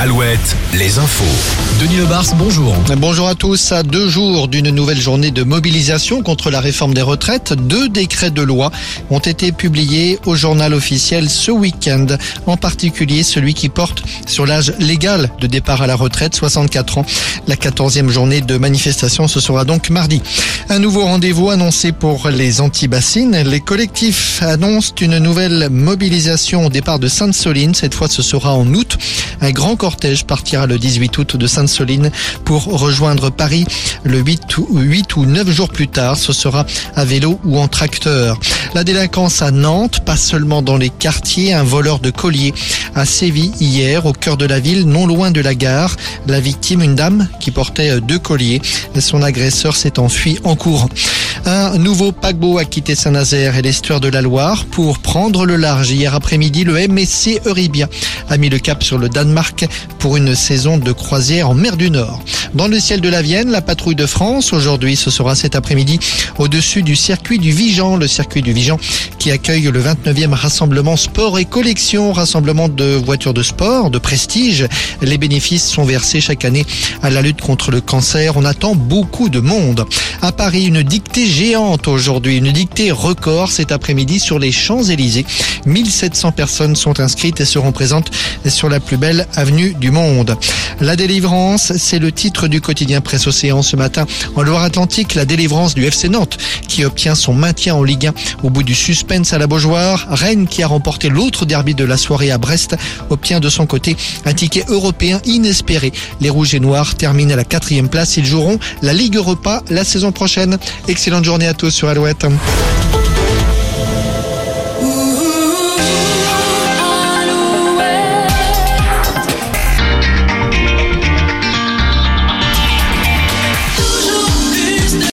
Alouette, les infos. Denis Lebars, bonjour. Bonjour à tous. À deux jours d'une nouvelle journée de mobilisation contre la réforme des retraites, deux décrets de loi ont été publiés au journal officiel ce week-end. En particulier celui qui porte sur l'âge légal de départ à la retraite, 64 ans. La 14e journée de manifestation, ce sera donc mardi. Un nouveau rendez-vous annoncé pour les anti-bassines. Les collectifs annoncent une nouvelle mobilisation au départ de Sainte-Soline. Cette fois, ce sera en août. Un grand cortège partira le 18 août de Sainte-Soline pour rejoindre Paris le 8 ou, 8 ou 9 jours plus tard. Ce sera à vélo ou en tracteur. La délinquance à Nantes, pas seulement dans les quartiers, un voleur de collier a sévi hier au cœur de la ville, non loin de la gare. La victime, une dame qui portait deux colliers. Son agresseur s'est enfui en courant. Un nouveau paquebot a quitté Saint-Nazaire et l'estuaire de la Loire pour prendre le large. Hier après-midi, le MSC Euribia a mis le cap sur le Danemark pour une saison de croisière en mer du Nord. Dans le ciel de la Vienne, la patrouille de France, aujourd'hui, ce sera cet après-midi, au-dessus du circuit du Vigan, le circuit du Vigan accueille le 29e rassemblement sport et collection, rassemblement de voitures de sport, de prestige. Les bénéfices sont versés chaque année à la lutte contre le cancer. On attend beaucoup de monde. À Paris, une dictée géante aujourd'hui, une dictée record cet après-midi sur les Champs-Élysées. 1700 personnes sont inscrites et seront présentes sur la plus belle avenue du monde. La délivrance, c'est le titre du quotidien Presse Océan ce matin. En Loire-Atlantique, la délivrance du FC Nantes qui obtient son maintien en Ligue 1 au bout du suspense à la Beaujoire. Rennes qui a remporté l'autre derby de la soirée à Brest obtient de son côté un ticket européen inespéré. Les Rouges et Noirs terminent à la quatrième place. Ils joueront la Ligue Europa la saison prochaine. Excellente journée à tous sur Alouette.